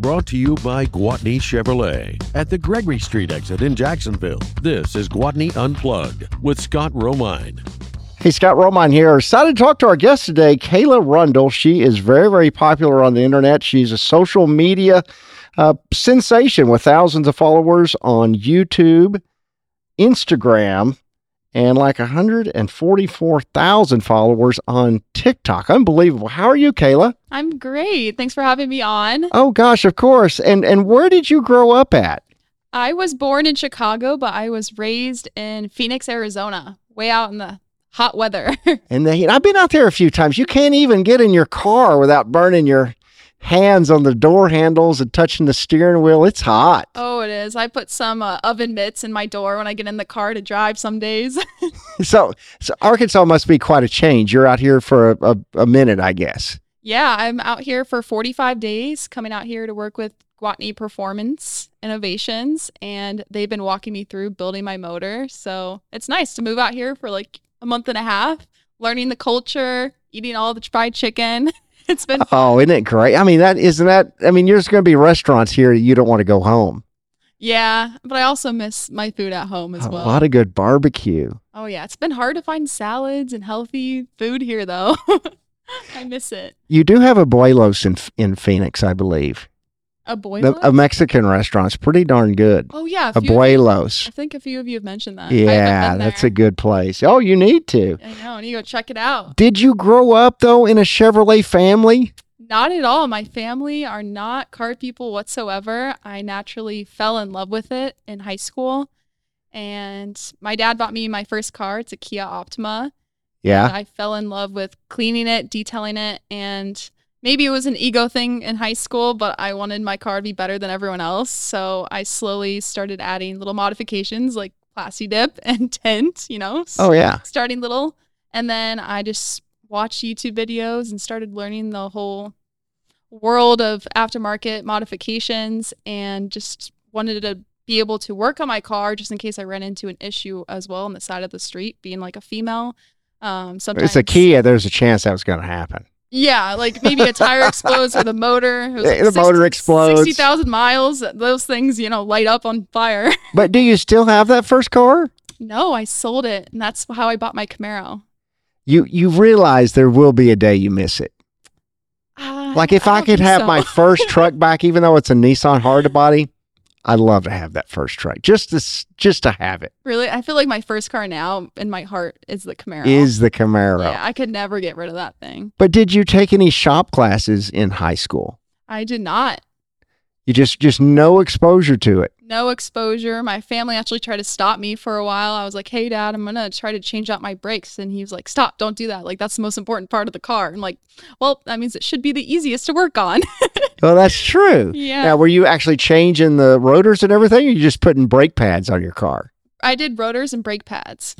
Brought to you by Gwatney Chevrolet at the Gregory Street exit in Jacksonville. This is Gwatney Unplugged with Scott Romine. Hey, Scott Romine here. Excited to talk to our guest today, Kayla Rundle. She is very, very popular on the internet. She's a social media uh, sensation with thousands of followers on YouTube, Instagram, and like 144,000 followers on TikTok. Unbelievable. How are you, Kayla? I'm great. Thanks for having me on. Oh gosh, of course. And and where did you grow up at? I was born in Chicago, but I was raised in Phoenix, Arizona, way out in the hot weather. and the heat. I've been out there a few times. You can't even get in your car without burning your hands on the door handles and touching the steering wheel. It's hot. Oh, it is. I put some uh, oven mitts in my door when I get in the car to drive some days. so, so Arkansas must be quite a change. You're out here for a, a, a, minute, I guess. Yeah, I'm out here for 45 days, coming out here to work with Gwatney Performance Innovations, and they've been walking me through building my motor. So it's nice to move out here for like a month and a half, learning the culture, eating all the fried chicken. it's been oh, isn't it great? I mean, that isn't that. I mean, there's going to be restaurants here you don't want to go home. Yeah, but I also miss my food at home as a well. A lot of good barbecue. Oh yeah, it's been hard to find salads and healthy food here though. I miss it. You do have Abuelos in in Phoenix, I believe. Abuelos? a Mexican restaurant's pretty darn good. Oh yeah, Abuelos. I think a few of you have mentioned that. Yeah, that's a good place. Oh, you need to. I know, and you go check it out. Did you grow up though in a Chevrolet family? Not at all. My family are not car people whatsoever. I naturally fell in love with it in high school. And my dad bought me my first car. It's a Kia Optima. Yeah. I fell in love with cleaning it, detailing it, and maybe it was an ego thing in high school, but I wanted my car to be better than everyone else. So I slowly started adding little modifications like Plasti Dip and tint, you know. Oh yeah. Starting little. And then I just watched YouTube videos and started learning the whole world of aftermarket modifications and just wanted to be able to work on my car just in case I ran into an issue as well on the side of the street, being like a female. Um, sometimes it's a Kia. There's a chance that was going to happen. Yeah, like maybe a tire explodes or the motor. Like the 60, motor explodes. Sixty thousand miles. Those things, you know, light up on fire. but do you still have that first car? No, I sold it, and that's how I bought my Camaro. You you realize there will be a day you miss it. Uh, like if I, I could have so. my first truck back, even though it's a Nissan hard body, I'd love to have that first truck just to just to have it. Really, I feel like my first car now in my heart is the Camaro. Is the Camaro? Yeah, I could never get rid of that thing. But did you take any shop classes in high school? I did not. You just just no exposure to it. No exposure. My family actually tried to stop me for a while. I was like, "Hey, Dad, I'm gonna try to change out my brakes," and he was like, "Stop! Don't do that. Like that's the most important part of the car." I'm like, "Well, that means it should be the easiest to work on." well, that's true. Yeah. Now, were you actually changing the rotors and everything, or you just putting brake pads on your car? I did rotors and brake pads.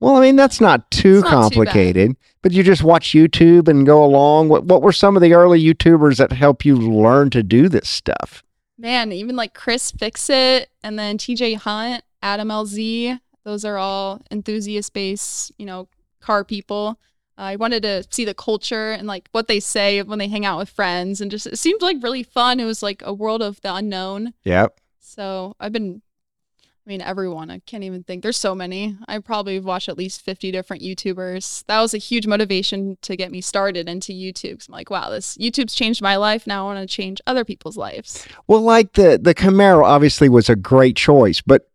Well, I mean that's not too not complicated, too but you just watch YouTube and go along. What what were some of the early YouTubers that help you learn to do this stuff? Man, even like Chris Fixit and then TJ Hunt, Adam LZ, those are all enthusiast based, you know, car people. Uh, I wanted to see the culture and like what they say when they hang out with friends and just it seemed like really fun. It was like a world of the unknown. Yep. So I've been I mean, everyone. I can't even think. There's so many. I probably watched at least 50 different YouTubers. That was a huge motivation to get me started into YouTube. I'm like, wow, this YouTube's changed my life. Now I want to change other people's lives. Well, like the the Camaro obviously was a great choice, but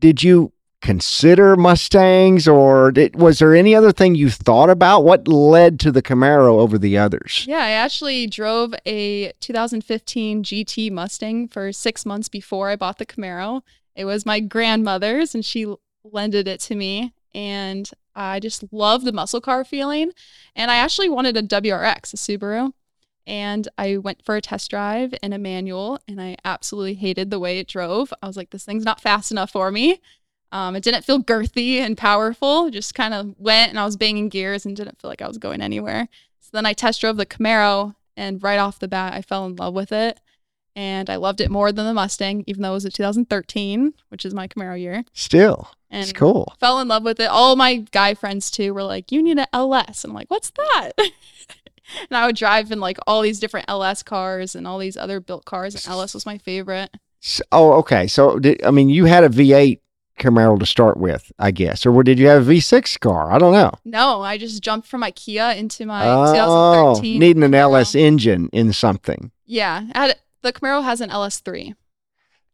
did you consider Mustangs or did, was there any other thing you thought about? What led to the Camaro over the others? Yeah, I actually drove a 2015 GT Mustang for six months before I bought the Camaro. It was my grandmother's, and she lended it to me. And I just love the muscle car feeling. And I actually wanted a WRX, a Subaru. And I went for a test drive in a manual, and I absolutely hated the way it drove. I was like, this thing's not fast enough for me. Um, it didn't feel girthy and powerful. It just kind of went, and I was banging gears and didn't feel like I was going anywhere. So then I test drove the Camaro, and right off the bat, I fell in love with it and I loved it more than the Mustang, even though it was a 2013, which is my Camaro year. Still, and it's cool. Fell in love with it. All my guy friends too were like, "You need an LS," and I'm like, "What's that?" and I would drive in like all these different LS cars and all these other built cars. And LS was my favorite. S- Oh, okay. So, did, I mean, you had a V8 Camaro to start with, I guess, or did you have a V6 car? I don't know. No, I just jumped from my Kia into my oh, 2013. needing an Camaro. LS engine in something. Yeah, I had, the Camaro has an LS3,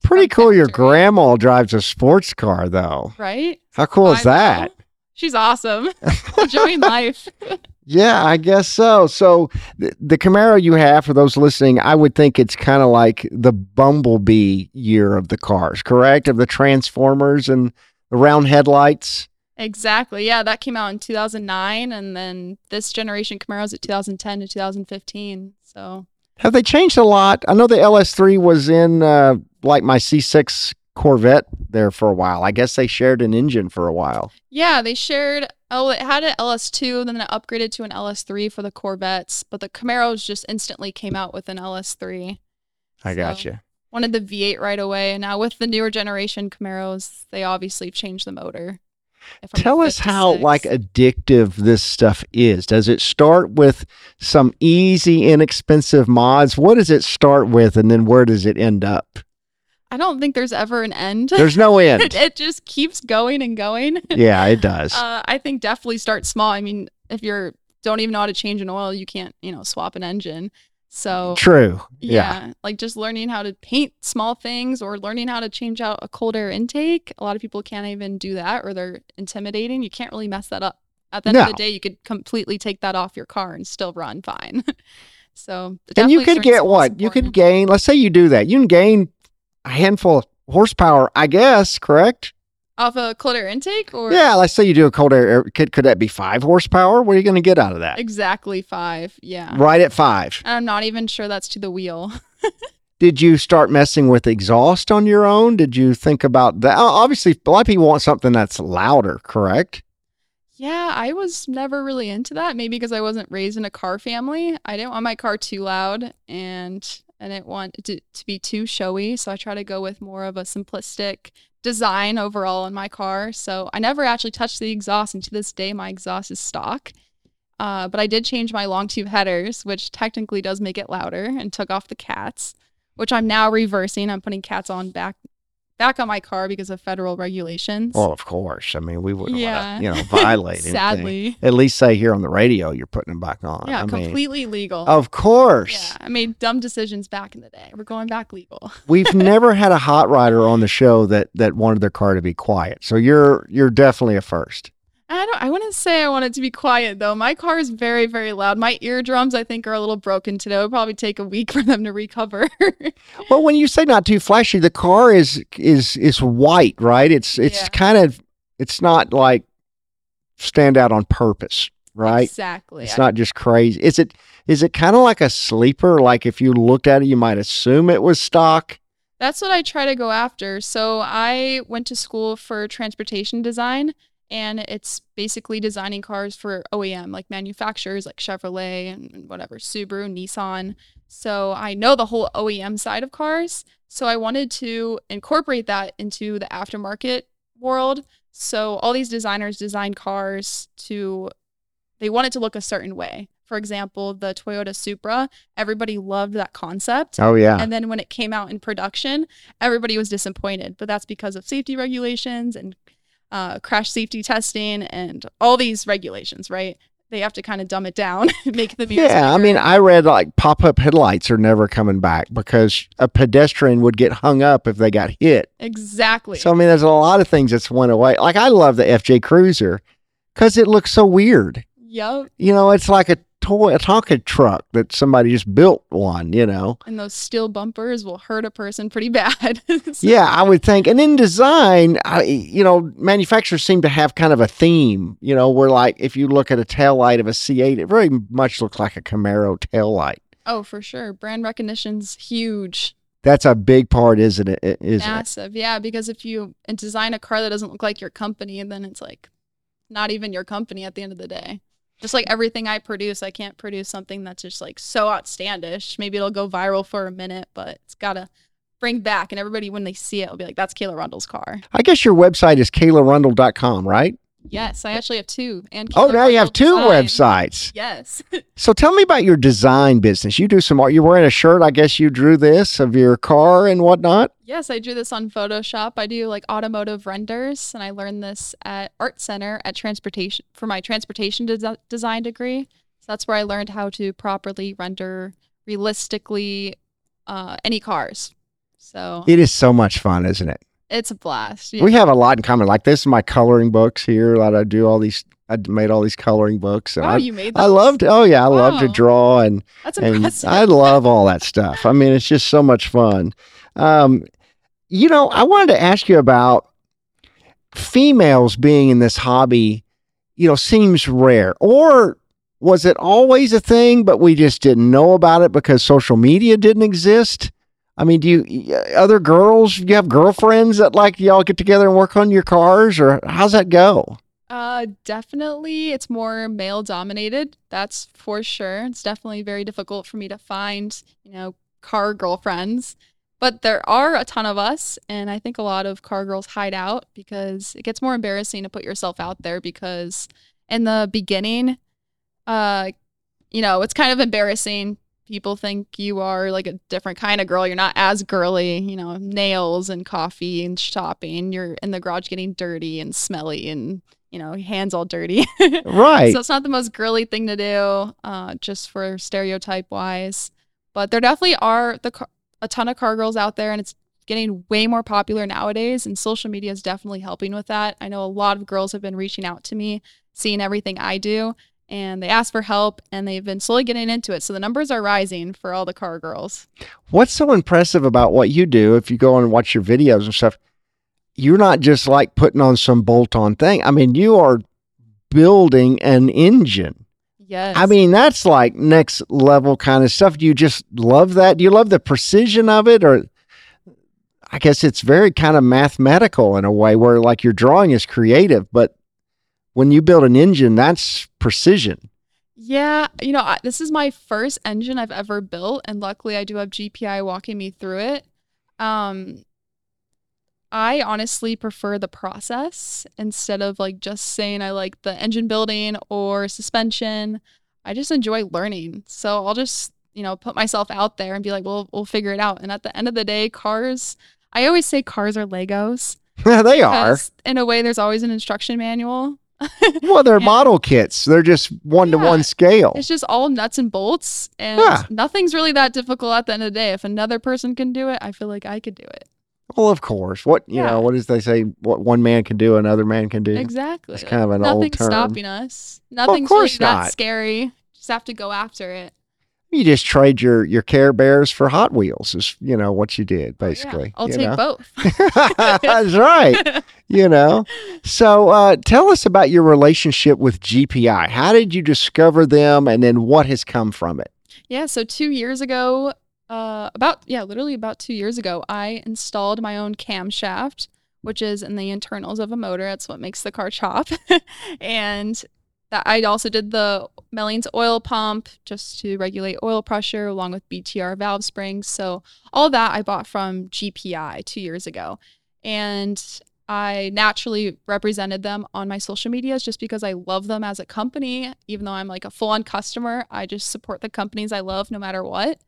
Pretty cool. Your grandma drives a sports car, though. right? How cool is I know. that? She's awesome. Enjoying life. Yeah, I guess so. So the, the Camaro you have, for those listening, I would think it's kind of like the Bumblebee year of the cars, correct? Of the Transformers and the round headlights. Exactly. Yeah, that came out in 2009, and then this generation Camaro's at 2010 to 2015. So Have they changed a lot? I know the LS3 was in uh, like my C6 Corvette there for a while. I guess they shared an engine for a while. yeah, they shared. Oh, it had an LS2, then it upgraded to an LS3 for the Corvettes, but the Camaros just instantly came out with an LS3. I got So- you. Wanted the V8 right away, and now with the newer generation Camaros, they obviously changed the motor. Tell us how 56. like addictive this stuff is. Does it start with some easy, inexpensive mods? What does it start with, and then where does it end up? I don't think there's ever an end. There's no it, end. it just keeps going and going. yeah, it does. Uh, I think definitely start small. I mean, if you're don't even know how to change an oil, you can't, you know, swap an engine. So True. Yeah. yeah, like just learning how to paint small things or learning how to change out a cold air intake. A lot of people can't even do that or they're intimidating. You can't really mess that up. At the end of the day, you could completely take that off your car and still run fine. so And you could get what? You could gain, let's say you do that. You can gain a handful of horsepower, I guess, correct? Off a cold air intake or Yeah, let's say you do a cold air. air- Could, could that be five horsepower? What are you going to get out of that? exactly five. Yeah. Right at five. I'm not even sure that's to the wheel. Did you start messing with exhaust on your own? Did you think about that? Obviously, a lot of people want something that's louder, correct? Yeah, I was never really into that. Maybe because I wasn't raised in a car family. I didn't want my car too loud and I didn't want it to, to be too showy. So I try to go with more of a simplistic design overall in my car. So I never actually touched the exhaust. And to this day, my exhaust is stock. Uh, but I did change my long tube headers, which technically does make it louder, and took off the cats, which I'm now reversing. I'm putting cats on back back on my car because of federal regulations. Well, of course. I mean, we wouldn't Yeah. want to, you know, violate anything. Sadly. At least say here on the radio you're putting them back on. Yeah, I mean, completely legal. of course. Yeah, I made dumb decisions back in the day. We're going back legal. We've never had a hot rider on the show that that wanted their car to be quiet. So you're you're definitely a first. I don't. I wouldn't say I want it to be quiet though. My car is very, very loud. My eardrums, I think, are a little broken today. It would probably take a week for them to recover. Well, when you say not too flashy, the car is is is white, right? It's it's Yeah. kind of it's not like stand out on purpose, right? Exactly. It's not just crazy. Is it is it kind of like a sleeper? Like if you looked at it, you might assume it was stock. That's what I try to go after. So I went to school for transportation design, and it's basically designing cars for OEM, like manufacturers like Chevrolet and whatever, Subaru, Nissan. So I know the whole OEM side of cars. So I wanted to incorporate that into the aftermarket world. So all these designers design cars to, they want it to look a certain way. For example, the Toyota Supra, everybody loved that concept. Oh yeah. And then when it came out in production, everybody was disappointed. But that's because of safety regulations and uh, crash safety testing and all these regulations, right? They have to kind of dumb it down, make the views Yeah, I mean, I read like pop up headlights are never coming back because a pedestrian would get hung up if they got hit. exactly. So I mean, there's a lot of things that's went away. Like I love the FJ Cruiser because it looks so weird. yep. You know, it's like a toy, a Tonka truck that somebody just built one. You know. And those steel bumpers will hurt a person pretty bad. So- Yeah, I would think. And in design, I, you know, manufacturers seem to have kind of a theme. You know, where like if you look at a tail light of a C8, it very much looks like a Camaro tail light. Oh, for sure. Brand recognition's huge. That's a big part, isn't it? Isn't it? Massive. Yeah. Because if you design a car that doesn't look like your company, then it's like not even your company at the end of the day. Just like everything I produce, I can't produce something that's just like so outstandish. Maybe it'll go viral for a minute, but it's got to bring back. And everybody, when they see it, will be like, that's Kayla Rundle's car. I guess your website is kaylarundle.com, right? Yes, I actually have two. And Oh, now you have two Design. websites. Yes. So tell me about your design business. You do some art. You're wearing a shirt. I guess you drew this of your car and whatnot. yes, I drew this on Photoshop. I do like automotive renders, and I learned this at Art Center at transportation for my transportation des- design degree. So that's where I learned how to properly render realistically uh, any cars. So It is so much fun, isn't it? It's a blast. We have a lot in common. Like this is my coloring books here. That I do all these. I made all these coloring books. And wow, I, you made them? I loved. Oh yeah, I love to draw and That's and. I love all that stuff. I mean, it's just so much fun. Um, you know, I wanted to ask you about females being in this hobby. You know, seems rare, or was it always a thing, but we just didn't know about it because social media didn't exist? I mean, do you other girls? You have girlfriends that like y'all get together and work on your cars, or how's that go? Uh, definitely, it's more male dominated. That's for sure. It's definitely very difficult for me to find, you know, car girlfriends. But there are a ton of us, and I think a lot of car girls hide out because it gets more embarrassing to put yourself out there because in the beginning, uh, you know, it's kind of embarrassing. People think you are like a different kind of girl. You're not as girly, you know, nails and coffee and shopping. You're in the garage getting dirty and smelly and, you know, hands all dirty. Right. So it's not the most girly thing to do, uh, just for stereotype wise. But there definitely are the car- a ton of car girls out there, and it's getting way more popular nowadays. And social media is definitely helping with that. I know a lot of girls have been reaching out to me, seeing everything I do, and they ask for help, and they've been slowly getting into it. So the numbers are rising for all the car girls. What's so impressive about what you do, if you go and watch your videos and stuff, you're not just like putting on some bolt on thing. I mean, you are building an engine. Yes. I mean, that's like next level kind of stuff. Do you just love that? Do you love the precision of it? Or I guess it's very kind of mathematical in a way where like your drawing is creative, but when you build an engine, that's precision. Yeah, you know, I, this is my first engine I've ever built, and luckily I do have GPI walking me through it. Um, I honestly prefer the process instead of like just saying I like the engine building or suspension. I just enjoy learning, so I'll just you know put myself out there and be like, well, we'll figure it out. And at the end of the day, cars. I always say cars are Legos. Yeah, they are. In a way, there's always an instruction manual. Well, they're Yeah. model kits. They're just one to one scale. It's just all nuts and bolts, and Yeah. nothing's really that difficult at the end of the day. If another person can do it, I feel like I could do it. Well, of course. What you Yeah. know? What does they say? What one man can do, another man can do. Exactly. It's kind of an old Nothing's term. stopping us. Nothing's course really that scary. Just have to go after it. You just trade your your Care Bears for Hot Wheels. Is you know what you did Oh, yeah. basically. I'll take know? both. That's right. You know. So uh, tell us about your relationship with GPI. How did you discover them, and then what has come from it? Yeah, so two years ago, uh, about yeah, literally about two years ago, I installed my own camshaft, which is in the internals of a motor. That's what makes the car chop, and that I also did the Mellings oil pump just to regulate oil pressure, along with BTR valve springs. So all that I bought from GPI two years ago, and I naturally represented them on my social medias just because I love them as a company. Even though I'm like a full on customer, I just support the companies I love no matter what.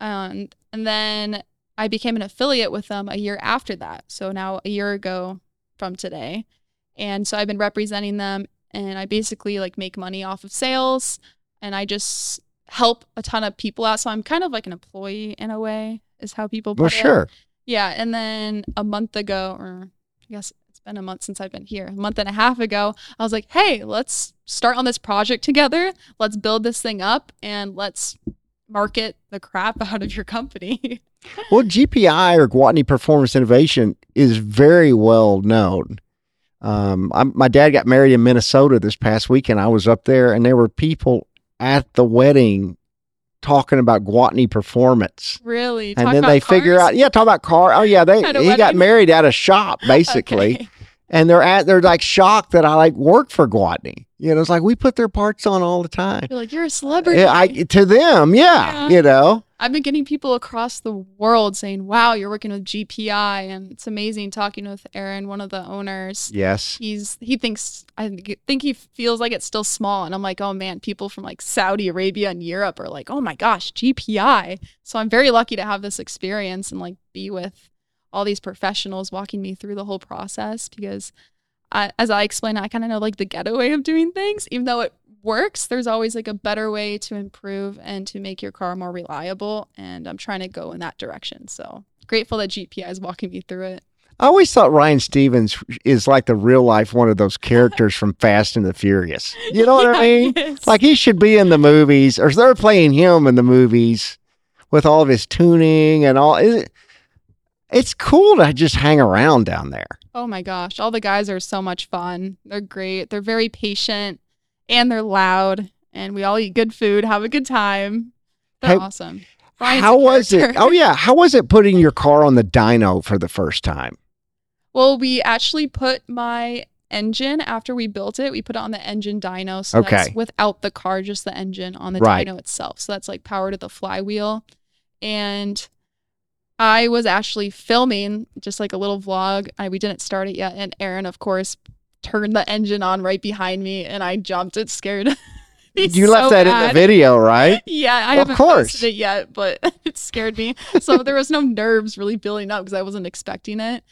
And and then I became an affiliate with them a year after that. So now a year ago from today. And so I've been representing them and I basically like make money off of sales and I just help a ton of people out. So I'm kind of like an employee in a way, is how people put Well, it. sure. Yeah, and then a month ago, or I guess it's been a month since I've been here, a month and a half ago, I was like, hey, let's start on this project together. Let's build this thing up and let's market the crap out of your company. Well, GPI or Gwatney Performance Innovation is very well known. Um, I'm, my dad got married in Minnesota this past weekend. I was up there, and there were people at the wedding talking about Gwatney Performance. really? And Talk then they figure out, yeah, talk about car. Oh, yeah, they he got married at a shop basically, Okay. And they're at they're like shocked that I like work for Gwatney. You know, it's like we put their parts on all the time. You're like, you're a celebrity. Yeah, I to them, yeah, Yeah. you know. I've been getting people across the world saying, wow, you're working with GPI. And it's amazing talking with Aaron, one of the owners. Yes. He's he thinks I think he feels like it's still small, and I'm like, oh man, people from like Saudi Arabia and Europe are like, oh my gosh, GPI. So I'm very lucky to have this experience and like be with all these professionals walking me through the whole process because, I, as I explained, I kind of know like the ghetto way of doing things, even though it works. There's always like a better way to improve and to make your car more reliable, and I'm trying to go in that direction. So grateful that GPI is walking me through it. I always thought Ryan Stevens is like the real life one of those characters from Fast and the Furious. You know what I mean? Yes. Like he should be in the movies, or they're playing him in the movies with all of his tuning and all. It, it's cool to just hang around down there. Oh my gosh, all the guys are so much fun. They're great. They're very patient and they're loud and we all eat good food, have a good time. They're Hey, awesome. Brian's How was it? Oh yeah, how was it putting your car on the dyno for the first time? Well, we actually put my engine after we built it. We put it on the engine dyno, so that's Okay. without the car, just the engine on the Right. dyno itself. So that's like power to the flywheel. And I was actually filming just like a little vlog. I, we didn't start it yet, and Aaron, of course, turned the engine on right behind me, and I jumped. It scared me. You so left that in the video, right? Yeah, I Of haven't course. posted it yet, but it scared me. So there was no nerves really building up because I wasn't expecting it.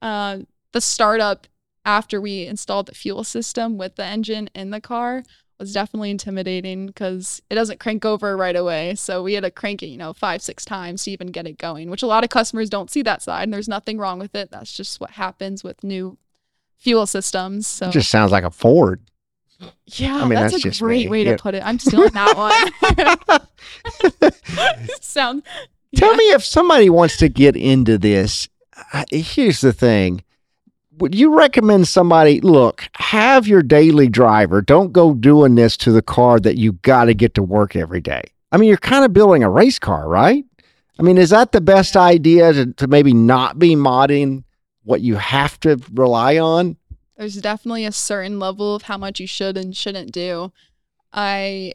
Uh, the startup after we installed the fuel system with the engine in the car was definitely intimidating because it doesn't crank over right away. So we had to crank it, you know, five, six times to even get it going, which a lot of customers don't see that side. And there's nothing wrong with it. That's just what happens with new fuel systems. So Just sounds like a Ford. yeah, I mean, that's, that's a great me. way Yeah. to put it. I'm stealing that one. Sound. Tell yeah. me if somebody wants to get into this. Here's the thing. Would you recommend somebody look, have your daily driver, don't go doing this to the car that you got to get to work every day? I mean, you're kind of building a race car, right? I mean, is that the best idea to, to maybe not be modding what you have to rely on? There's definitely a certain level of how much you should and shouldn't do. I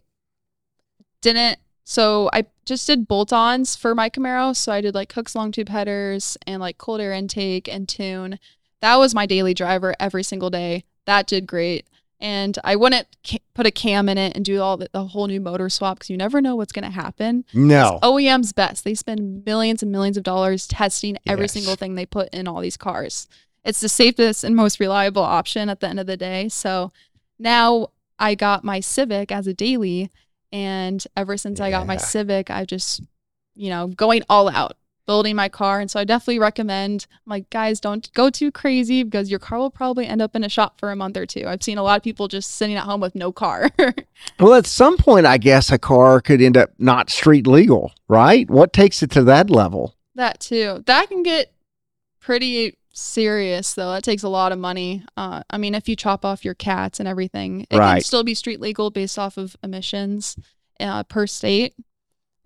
didn't. So I just did bolt-ons for my Camaro. So I did like Kooks, long tube headers, and like cold air intake and tune. That was my daily driver every single day. That did great. And I wouldn't ca- put a cam in it and do all the, the whole new motor swap because you never know what's going to happen. No. OEM's best. They spend millions and millions of dollars testing every Yes. single thing they put in all these cars. It's the safest and most reliable option at the end of the day. So now I got my Civic as a daily, and ever since I got my Civic, I've just, you know, going all out building my car. And so I definitely recommend, like, guys, don't go too crazy because your car will probably end up in a shop for a month or two. I've seen a lot of people just sitting at home with no car. Well, at some point, I guess a car could end up not street legal, right? What takes it to that level? That too. That can get pretty serious though. That takes a lot of money. Uh, I mean, if you chop off your cats and everything, it can still be street legal based off of emissions uh, per state.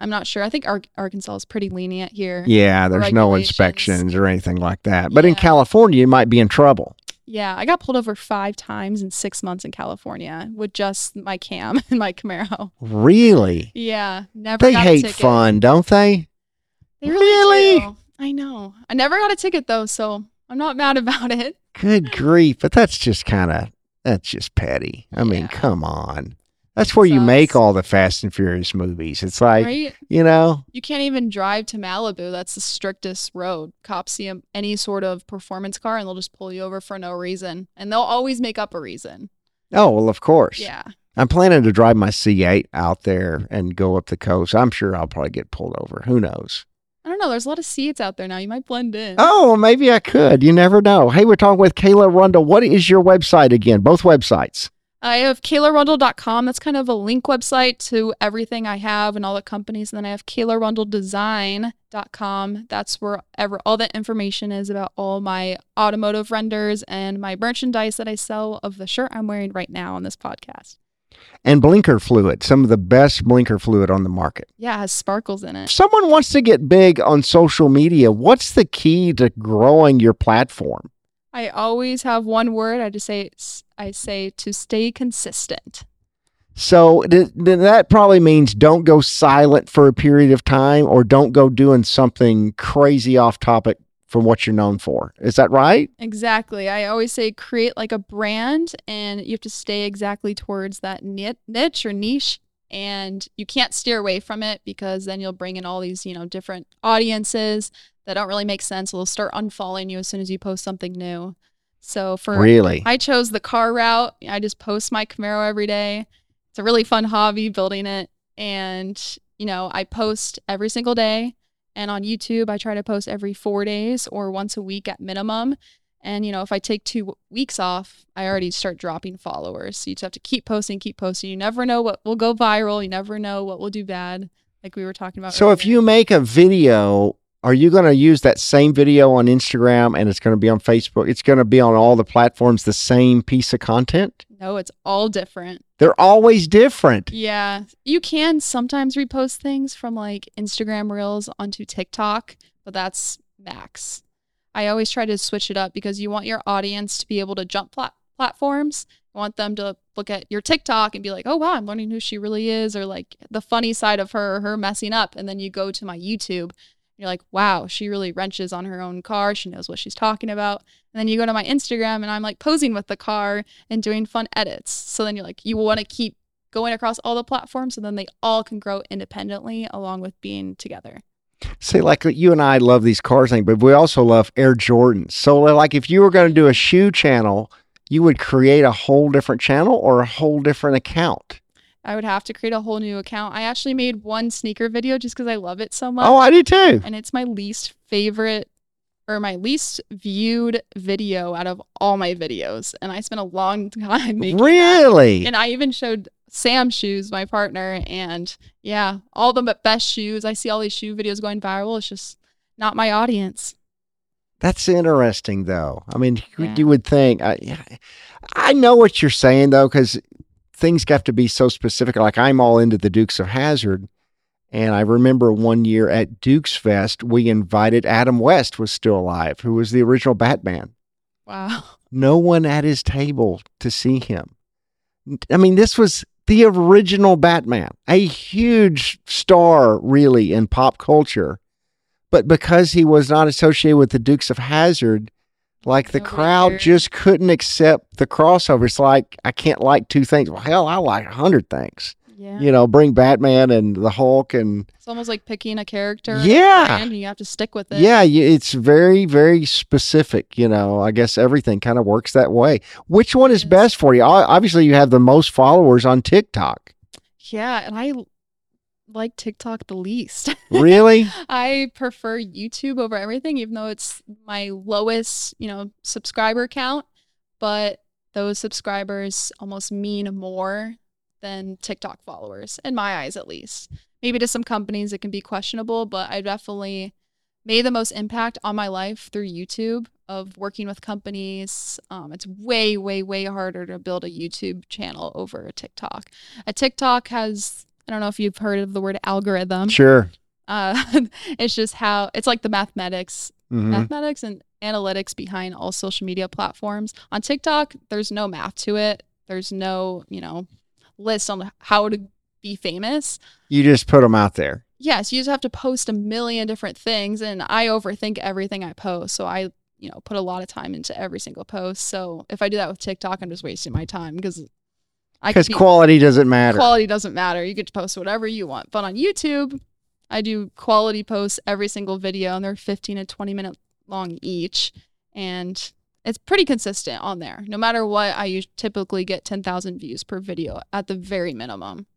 I'm not sure. I think Ar- Arkansas is pretty lenient here. Yeah, there's no inspections or anything like that. But in California, you might be in trouble. Yeah, I got pulled over five times in six months in California with just my cam and my Camaro. Really? Yeah, never. They got a hate fun, don't they? They really, Really? I know. I never got a ticket though, so I'm not mad about it. Good grief. But that's just kind of, that's just petty. I mean, Yeah. come on. That's where you make all the Fast and Furious movies. It's like, right? you know, You can't even drive to Malibu. That's the strictest road. Cops see any sort of performance car and they'll just pull you over for no reason. And they'll always make up a reason. oh, well, of course. Yeah. I'm planning to drive my C8 out there and go up the coast. I'm sure I'll probably get pulled over. Who knows? I don't know. There's a lot of C8s out there now. You might blend in. Oh, well, maybe I could. You never know. Hey, we're talking with Kayla Rundle. What is your website again? Both websites. I have KaylaRundle.com. That's kind of a link website to everything I have and all the companies. And then I have KaylaRundleDesign.com. That's where ever all the information is about all my automotive renders and my merchandise that I sell of the shirt I'm wearing right now on this podcast. And blinker fluid, some of the best blinker fluid on the market. Yeah, it has sparkles in If it. someone wants to get big on social media, what's the key to growing your platform? I always have one word. I just say I say to stay consistent. So th- th- that probably means don't go silent for a period of time or don't go doing something crazy off topic from what you're known for. Is that right? Exactly. I always say create like a brand and you have to stay exactly towards that niche or niche and you can't steer away from it because then you'll bring in all these, you know, different audiences that don't really make sense. They'll start unfollowing you as soon as you post something new. So for really, I chose the car route. I just post my Camaro every day. It's a really fun hobby building it. And, you know, I post every single day. And on YouTube, I try to post every four days or once a week at minimum. And, you know, if I take two weeks off, I already start dropping followers. So you just have to keep posting, keep posting. You never know what will go viral. You never know what will do bad, like we were talking about. So earlier. if you make a video, are you going to use that same video on Instagram and it's going to be on Facebook? It's going to be on all the platforms, the same piece of content? No, it's all different. They're always different. Yeah. You can sometimes repost things from like Instagram Reels onto TikTok, but that's max. I always try to switch it up because you want your audience to be able to jump plat- platforms. You want them to look at your TikTok and be like, oh, wow, I'm learning who she really is, or like the funny side of her, her messing up. And then you go to my YouTube. You're like, wow, she really wrenches on her own car. She knows what she's talking about. And then you go to my Instagram and I'm like posing with the car and doing fun edits. So then you're like, you want to keep going across all the platforms And then they all can grow independently along with being together. See, like you and I love these cars thing, but we also love Air Jordans. So, like, if you were going to do a shoe channel, you would create a whole different channel or a whole different account. I would have to create a whole new account. I actually made one sneaker video just because I love it so much. Oh, I do too. And it's my least favorite or my least viewed video out of all my videos. And I spent a long time making it. Really? That. And I even showed Sam shoes, my partner, and yeah, all the best shoes. I see all these shoe videos going viral. It's just not my audience. That's interesting, though. I mean, yeah. you would think. I, I know what you're saying, though, because things have to be so specific. Like I'm all into the Dukes of Hazzard, and I remember one year at Dukes Fest, we invited Adam West was still alive, who was the original Batman. Wow. No one at his table to see him. I mean, this was the original Batman, a huge star, really, in pop culture. But because he was not associated with the Dukes of Hazzard, like the oh, crowd just couldn't accept the crossover. It's like I can't like two things. Well, hell, I like a hundred things. Yeah. You know, bring Batman and the Hulk and it's almost like picking a character. Yeah. And you have to stick with it. Yeah, it's very, very specific. You know, I guess everything kind of works that way. Which one is best for you? Obviously, you have the most followers on TikTok. Yeah, and I like TikTok the least. Really? I prefer YouTube over everything, even though it's my lowest, you know, subscriber count. But those subscribers almost mean more than TikTok followers, in my eyes at least. Maybe to some companies it can be questionable, but I definitely made the most impact on my life through YouTube of working with companies. Um, it's way, way, way harder to build a YouTube channel over a TikTok. A TikTok has I don't know if you've heard of the word algorithm. Sure. Uh, it's just how it's like the mathematics, mm-hmm. mathematics and analytics behind all social media platforms. On TikTok, there's no math to it. There's no, you know, list on how to be famous. You just put them out there. Yes, you just have to post a million different things, and I overthink everything I post. So I, you know, put a lot of time into every single post. So if I do that with TikTok, I'm just wasting my time because because quality doesn't matter. Quality doesn't matter. You get to post whatever you want. But on YouTube, I do quality posts every single video, and they're 15 and 20 minute long each, and it's pretty consistent on there. No matter what, I typically get 10,000 views per video at the very minimum.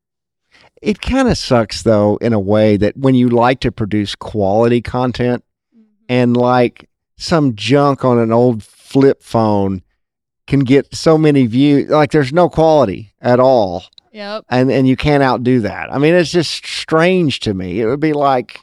It kind of sucks though, in a way that when you like to produce quality content mm-hmm. and like some junk on an old flip phone can get so many views. Like there's no quality at all. Yep. And and you can't outdo that. I mean, it's just strange to me. It would be like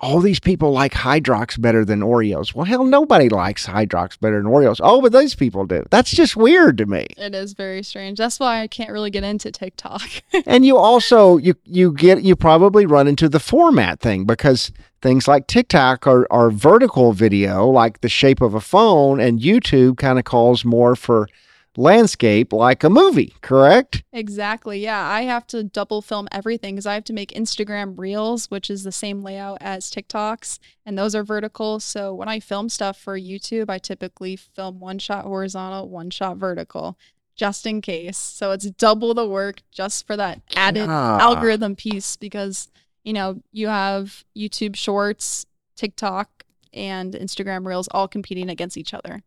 all these people like Hydrox better than Oreos. Well, hell, nobody likes Hydrox better than Oreos. Oh, but those people do. That's just weird to me. It is very strange. That's why I can't really get into TikTok. and you also you you get you probably run into the format thing because things like TikTok are, are vertical video, like the shape of a phone, and YouTube kind of calls more for landscape like a movie, correct? Exactly. Yeah. I have to double film everything because I have to make Instagram reels, which is the same layout as TikToks, and those are vertical. So when I film stuff for YouTube, I typically film one shot horizontal, one shot vertical, just in case. So it's double the work just for that added Ah. algorithm piece because, you know, you have YouTube Shorts, TikTok, and Instagram Reels all competing against each other.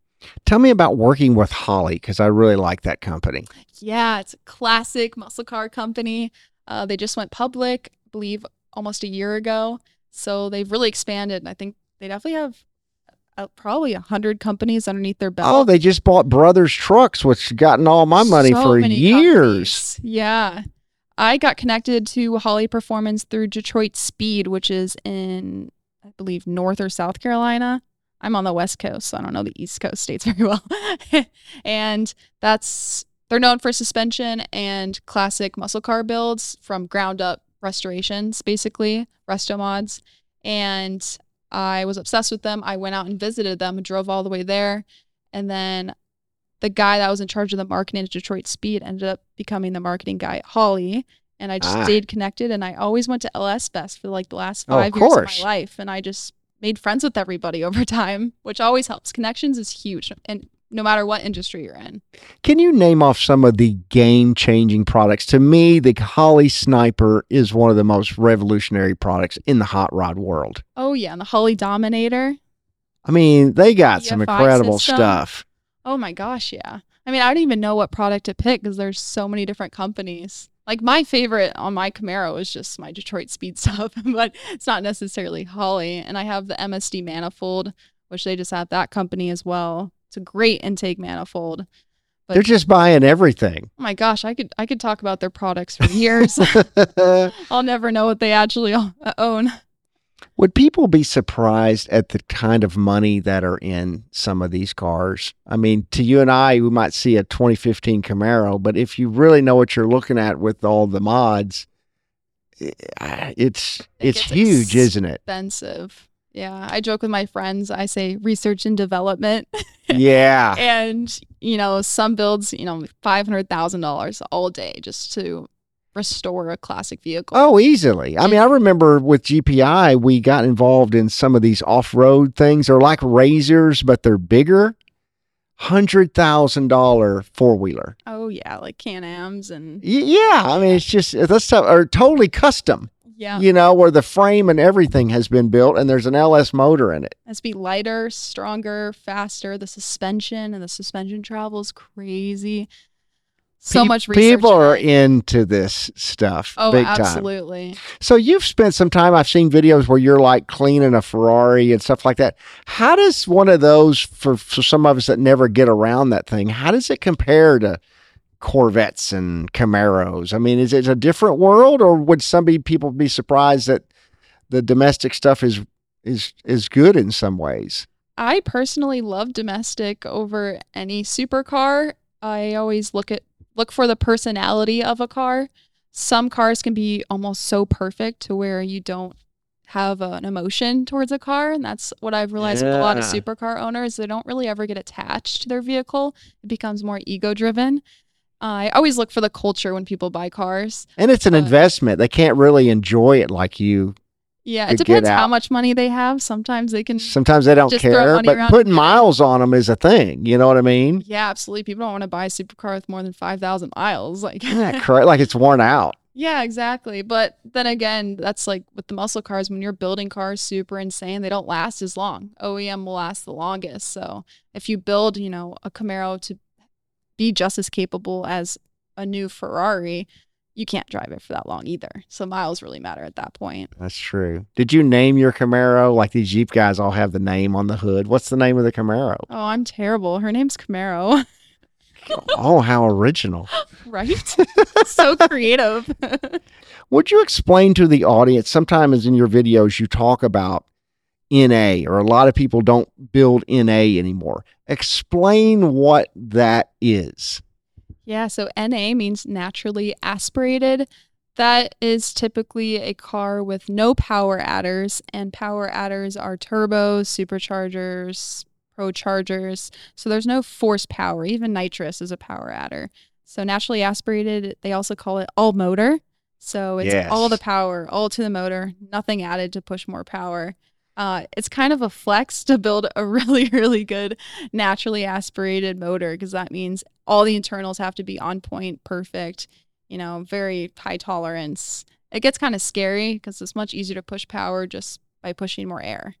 Tell me about working with Holley because I really like that company. Yeah, it's a classic muscle car company. Uh, they just went public, I believe, almost a year ago. So they've really expanded. And I think they definitely have uh, probably a hundred companies underneath their belt. Oh, they just bought Brothers Trucks, which gotten all my money So for years. companies. Yeah. I got connected to Holley Performance through Detroit Speed, which is in, I believe, North or South Carolina. I'm on the West Coast, so I don't know the East Coast states very well. and that's, they're known for suspension and classic muscle car builds from ground up restorations, basically, resto mods. And I was obsessed with them. I went out and visited them, drove all the way there. And then the guy that was in charge of the marketing at Detroit Speed ended up becoming the marketing guy at Holley. And I just Ah. stayed connected and I always went to LS Fest for like the last Oh, five years of my life. And I just made friends with everybody over time, which always helps. Connections is huge. And no matter what industry you're in. Can you name off some of the game changing products? To me, the Holley Sniper is one of the most revolutionary products in the hot rod world. Oh yeah, and the Holley Dominator. I mean, they got some EFI incredible system. stuff. Oh my gosh, yeah. I mean, I don't even know what product to pick because there's so many different companies. Like my favorite on my Camaro is just my Detroit Speed stuff, but it's not necessarily Holley. And I have the MSD manifold, which they just have that company as well. It's a great intake manifold. But They're just buying everything. oh my gosh, I could I could talk about their products for years. I'll never know what they actually uh, own. Would people be surprised at the kind of money that are in some of these cars? I mean, to you and I, we might see a 2015 Camaro, but if you really know what you're looking at with all the mods, eh, i- it's It it's huge, isn't it? Expensive. Yeah, I joke with my friends. I say research and development. yeah. and you know some builds you know $500000 all day just to restore a classic vehicle Oh, easily. I mean, I remember with GPI, we got involved in some of these off-road things. They're like razors, but they're bigger. Hundred thousand dollar four wheeler. oh yeah like can-ams and Y- yeah, I mean, it's just uh, that's stuff are totally custom. yeah You know, where the frame and everything has been built, and there's an LS motor in it. has to be lighter stronger faster the suspension and the suspension travel is crazy so Pe- much research People are into this stuff oh big time. absolutely So you've spent some time. I've seen videos where you're like cleaning a Ferrari and stuff like that. How does one of those for for some of us that never get around that thing? How does it compare to Corvettes and Camaros? I mean, is it a different world, or would some people be surprised that the domestic stuff is is is good in some ways? I personally love domestic over any supercar. I always look at look for the personality of a car. Some cars can be almost so perfect to where you don't have an emotion towards a car, and that's what I've realized with a lot of supercar owners. They don't really ever get attached to their vehicle. It becomes more ego driven. I always look for the culture when people buy cars. And it's an Uh, investment. They can't really enjoy it like you. Yeah, it depends how much money they have. Sometimes they can Sometimes they don't care, but putting and get it. miles on them is a thing. You know what I mean? Yeah, absolutely. People don't want to buy a supercar with more than 5,000 miles. Like, Isn't correct? Like it's worn out. yeah, exactly. But then again, that's like with the muscle cars, when you're building cars super insane, they don't last as long. OEM will last the longest. So if you build, you know, a Camaro to be just as capable as a new Ferrari, you can't drive it for that long either. So miles really matter at that point. That's true. Did you name your Camaro? Like these Jeep guys all have the name on the hood. What's the name of the Camaro? Oh, I'm terrible. Her name's Camaro. oh, how original. right? so creative. Would you explain to the audience? Sometimes in your videos, you talk about NA, or a lot of people don't build NA anymore. Explain what that is. Yeah, so NA means naturally aspirated. That is typically a car with no power adders, and power adders are turbos, superchargers, pro chargers. So there's no force power. Even nitrous is a power adder. So naturally aspirated, they also call it all motor. So it's all the power, all to the motor, nothing added to push more power. Uh, it's kind of a flex to build a really, really good naturally aspirated motor because that means all the internals have to be on point, perfect, you know, very high tolerance. It gets kind of scary because it's much easier to push power just by pushing more air.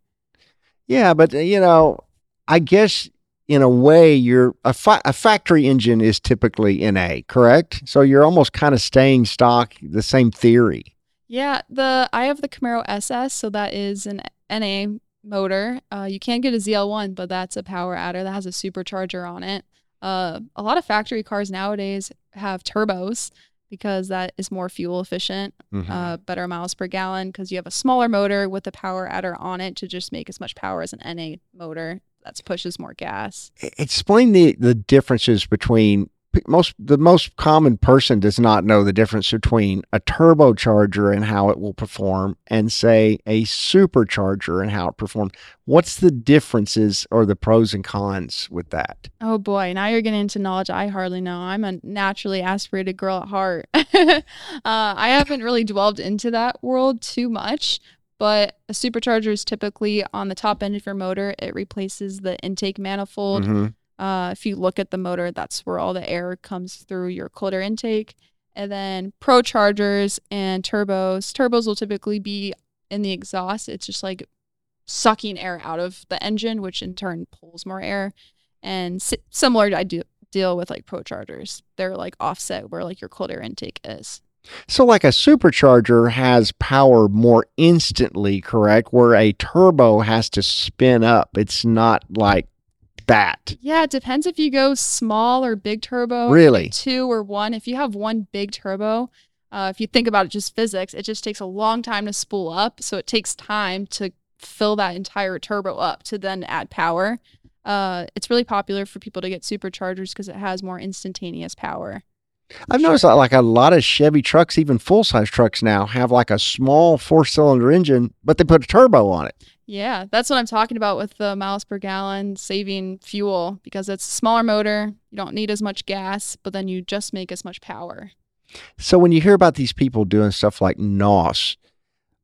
Yeah, but uh, you know, I guess in a way, you're a, fa- a factory engine is typically NA, correct? So you're almost kind of staying stock, the same theory. Yeah, the I have the Camaro SS, so that is an NA motor. Uh, you can get a ZL1, but that's a power adder that has a supercharger on it. Uh, a lot of factory cars nowadays have turbos because that is more fuel efficient, Mhm. uh, better miles per gallon because you have a smaller motor with a power adder on it to just make as much power as an NA motor that pushes more gas. Explain the the differences between most the most common person does not know the difference between a turbocharger and how it will perform and say a supercharger and how it performs. What's the differences or the pros and cons with that? Oh boy, now you're getting into knowledge I hardly know. I'm a naturally aspirated girl at heart. uh, I haven't really dwelled into that world too much, but a supercharger is typically on the top end of your motor. It replaces the intake manifold. Mhm. Uh, if you look at the motor, that's where all the air comes through your cold air intake. And then ProChargers and turbos. Turbos will typically be in the exhaust. It's just like sucking air out of the engine, which in turn pulls more air. And si- similar, I do deal with like ProChargers. They're like offset where like your cold air intake is. So, like a supercharger has power more instantly, correct? Where a turbo has to spin up. It's not like that. Yeah, it depends if you go small or big turbo. Really? Two or one. If you have one big turbo, uh, if you think about it just physics, it just takes a long time to spool up. So it takes time to fill that entire turbo up to then add power. Uh, it's really popular for people to get superchargers because it has more instantaneous power. I've noticed like a lot of Chevy trucks, even full size trucks now, have like a small four cylinder engine, but they put a turbo on it. Yeah, that's what I'm talking about with the miles per gallon saving fuel because it's a smaller motor. You don't need as much gas, but then you just make as much power. So when you hear about these people doing stuff like NOS,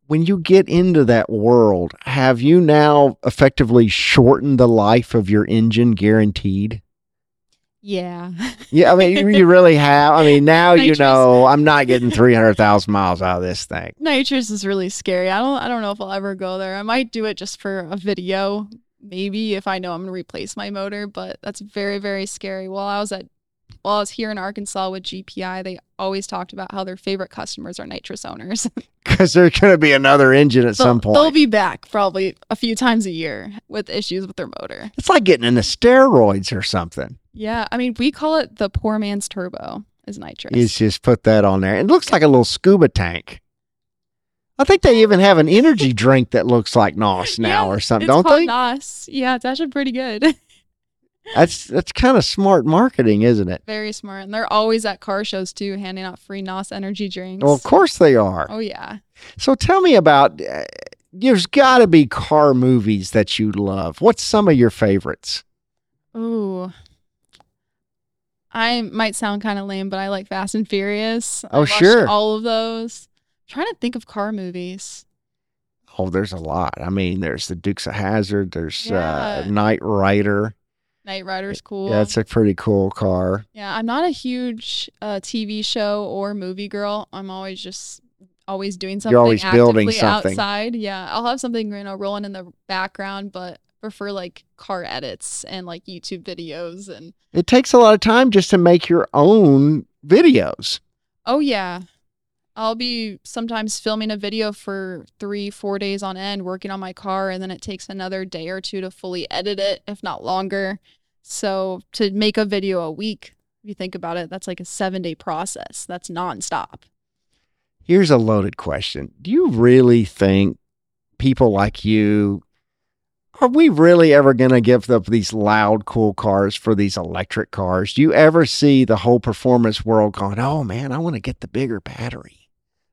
when you get into that world, have you now effectively shortened the life of your engine guaranteed? Yeah. Yeah, I mean, you really have. I mean, now you know I'm not getting 300,000 miles out of this thing. Nitrous is really scary. I don't I don't know if I'll ever go there. I might do it just for a video, maybe if I know I'm gonna replace my motor, but that's very, very scary. While I was at while I was here in Arkansas with GPI, they always talked about how their favorite customers are nitrous owners. Because there's going to be another engine at some they'll, point. they'll be back probably a few times a year with issues with their motor. it's like getting into steroids or something. Yeah, I mean we call it the poor man's turbo is nitrous. You just put that on there. It looks like a little scuba tank. I think they even have an energy drink that looks like NOS now Yeah, or something, don't they? NOS. Yeah, it's actually pretty good. That's that's kind of smart marketing, isn't it? Very smart. And they're always at car shows too, handing out free NOS energy drinks. Well, of course they are. Oh yeah. So tell me about. Uh, there's got to be car movies that you love. What's some of your favorites? Ooh. I might sound kind of lame, but I like Fast and Furious. Oh, sure. All of those. I'm trying to think of car movies. Oh, there's a lot. I mean, there's the Dukes of Hazzard. There's uh, Knight Rider. Knight Rider's cool. Yeah, it's a pretty cool car. Yeah, I'm not a huge uh, TV show or movie girl. I'm always just always doing something. You're always building something. outside. Yeah, I'll have something you know rolling in the background, but prefer like car edits and like YouTube videos and It takes a lot of time just to make your own videos. oh yeah. I'll be sometimes filming a video for three, four days on end, working on my car, and then it takes another day or two to fully edit it, if not longer. So to make a video a week If you think about it, that's like a seven day process. That's nonstop. Here's a loaded question. Do you really think people like you are we really ever going to give up these loud, cool cars for these electric cars? Do you ever see the whole performance world going, oh man, I want to get the bigger battery?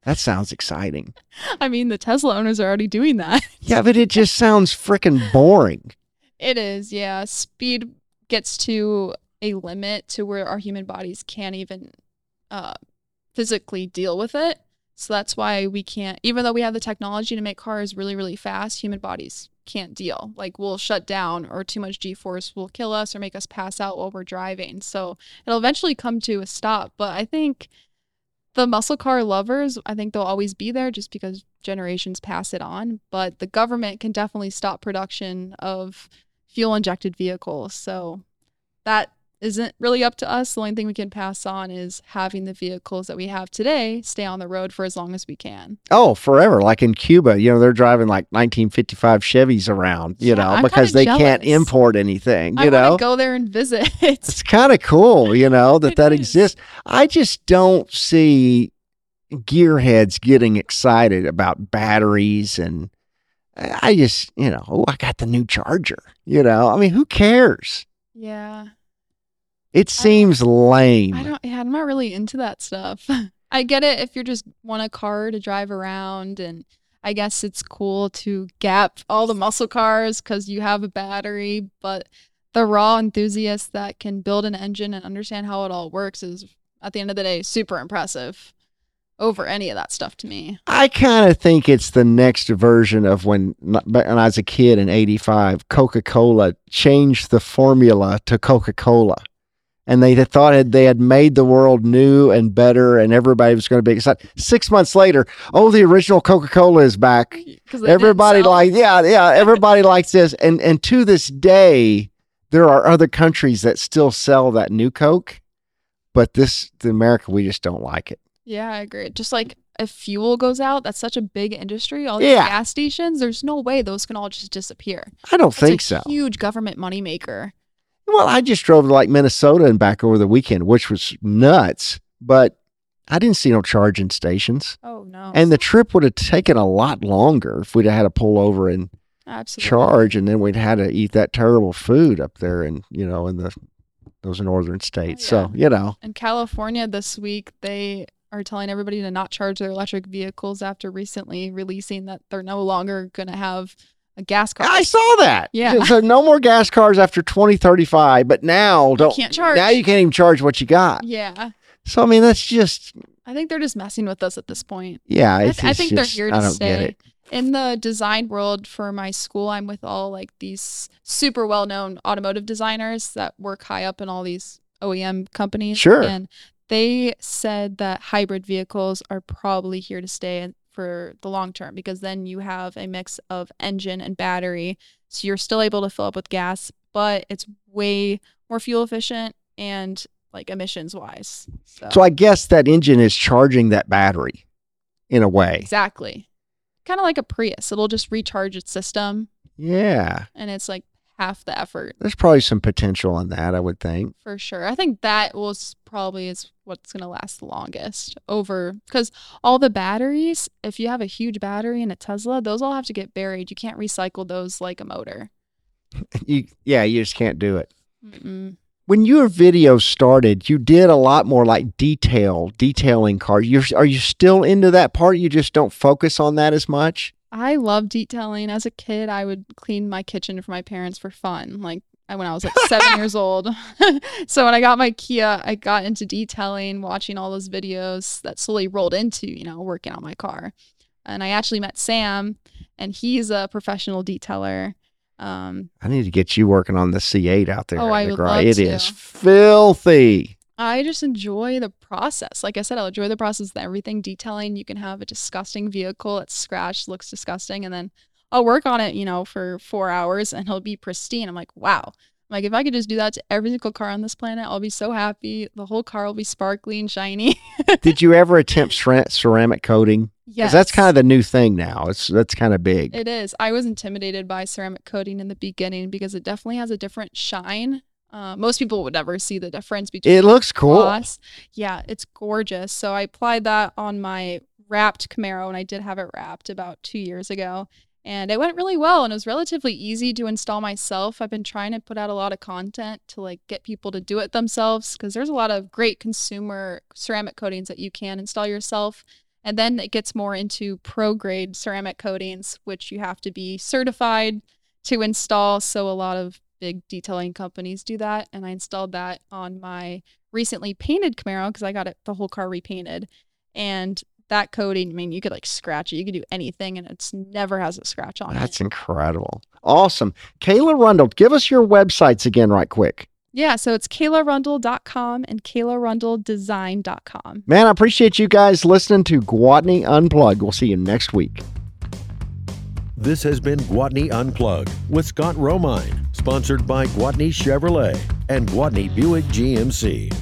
That sounds exciting. I mean, the Tesla owners are already doing that. Yeah, but it just sounds freaking boring. It is, yeah. Speed gets to a limit to where our human bodies can't even uh, physically deal with it. So that's why we can't, even though we have the technology to make cars really, really fast, human bodies can't deal. Like we'll shut down or too much G force will kill us or make us pass out while we're driving. So it'll eventually come to a stop. But I think the muscle car lovers, I think they'll always be there just because generations pass it on. But the government can definitely stop production of fuel injected vehicles. So that isn't really up to us. The only thing we can pass on is having the vehicles that we have today stay on the road for as long as we can. Oh, forever. Like in Cuba, you know, they're driving like 1955 Chevys around, you Yeah, know, I'm because they can't import anything, I you know. go there and visit. it's kind of cool, you know, that that is. exists. I just don't see gearheads getting excited about batteries and I just, you know, oh, I got the new charger, you know. I mean, who cares? yeah. It seems lame. I don't. Yeah, I'm not really into that stuff. I get it if you're just want a car to drive around, and I guess it's cool to gap all the muscle cars because you have a battery. But the raw enthusiast that can build an engine and understand how it all works is, at the end of the day, super impressive over any of that stuff to me. I kind of think it's the next version of when, when I was a kid in 85, Coca Cola changed the formula to Coca Cola. And they had thought they had made the world new and better, and everybody was going to be excited. Six months later, oh, the original Coca Cola is back. Everybody like, yeah, yeah, everybody likes this. And and to this day, there are other countries that still sell that new Coke, but this, in America, we just don't like it. Yeah, I agree. Just like if fuel goes out, that's such a big industry. All these Yeah. gas stations, there's no way those can all just disappear. I don't It's think a so. huge government moneymaker. Well, I just drove to like Minnesota and back over the weekend, which was nuts, but I didn't see no charging stations. Oh no. And the trip would have taken a lot longer if we'd have had to pull over and Absolutely. charge, and then we'd had to eat that terrible food up there and you know in the those northern oh, states. So you know, In California this week, they are telling everybody to not charge their electric vehicles after recently releasing that they're no longer going to have a gas car. I saw that. Yeah. So no more gas cars after twenty thirty five, but now don't can't charge. Now you can't even charge what you got. yeah. So I mean, that's just I think they're just messing with us at this point. yeah. I, th- I think just- they're here I to don't stay. get it. In the design world for my school, I'm with all like these super well known automotive designers that work high up in all these OEM companies. Sure. And they said that hybrid vehicles are probably here to stay for the long term because then you have a mix of engine and battery. So you're still able to fill up with gas, but it's way more fuel efficient and like emissions wise. So, So I guess that engine is charging that battery in a way. exactly. Kind of like a Prius. It'll just recharge its system Yeah. and it's like half the effort There's probably some potential on that, I would think. for sure. I think that was probably is what's going to last the longest over because all the batteries, if you have a huge battery in a Tesla, those all have to get buried. You can't recycle those like a motor. You yeah, you just can't do it. Mm-mm. When your video started, you did a lot more like detail, detailing cars. You're are you still into that part? You just don't focus on that as much? I love detailing. As a kid, I would clean my kitchen for my parents for fun. Like when I was like seven years old. so when I got my Kia, I got into detailing, watching all those videos that slowly rolled into, you know, working on my car. And I actually met Sam, and he's a professional detailer. Um, I need to get you working on the C8 out there. Oh, in I the would garage. love It to. is filthy. I just enjoy the process. Like I said, I'll enjoy the process of everything. Detailing, you can have a disgusting vehicle that's scratched, looks disgusting, and then I'll work on it, you know, for four hours and it'll be pristine. I'm like, wow. Like if I could just do that to every single car on this planet, I'll be so happy. The whole car will be sparkly and shiny. Did you ever attempt ceramic coating? yes, that's kind of the new thing now. It's that's kind of big. It is. I was intimidated by ceramic coating in the beginning because it definitely has a different shine Uh, most people would never see the difference between It looks cool. gloss. Yeah, it's gorgeous. So I applied that on my wrapped Camaro, and I did have it wrapped about two years ago. And it went really well, and it was relatively easy to install myself. I've been trying to put out a lot of content to like get people to do it themselves because there's a lot of great consumer ceramic coatings that you can install yourself. And then it gets more into pro grade ceramic coatings, which you have to be certified to install. So a lot of big detailing companies do that. And I installed that on my recently painted Camaro because I got it the whole car repainted. And that coating, I mean, you could like scratch it, you could do anything, and it's never has a scratch on That's it. That's incredible. Awesome. Kayla Rundle, give us your websites again, right quick. Yeah, so it's kaylarundle.com and kaylarundledesign.com. Man, I appreciate you guys listening to Gwatney Unplugged. We'll see you next week. This has been Gwatney Unplugged with Scott Romine, sponsored by Gwatney Chevrolet and Gwatney Buick GMC.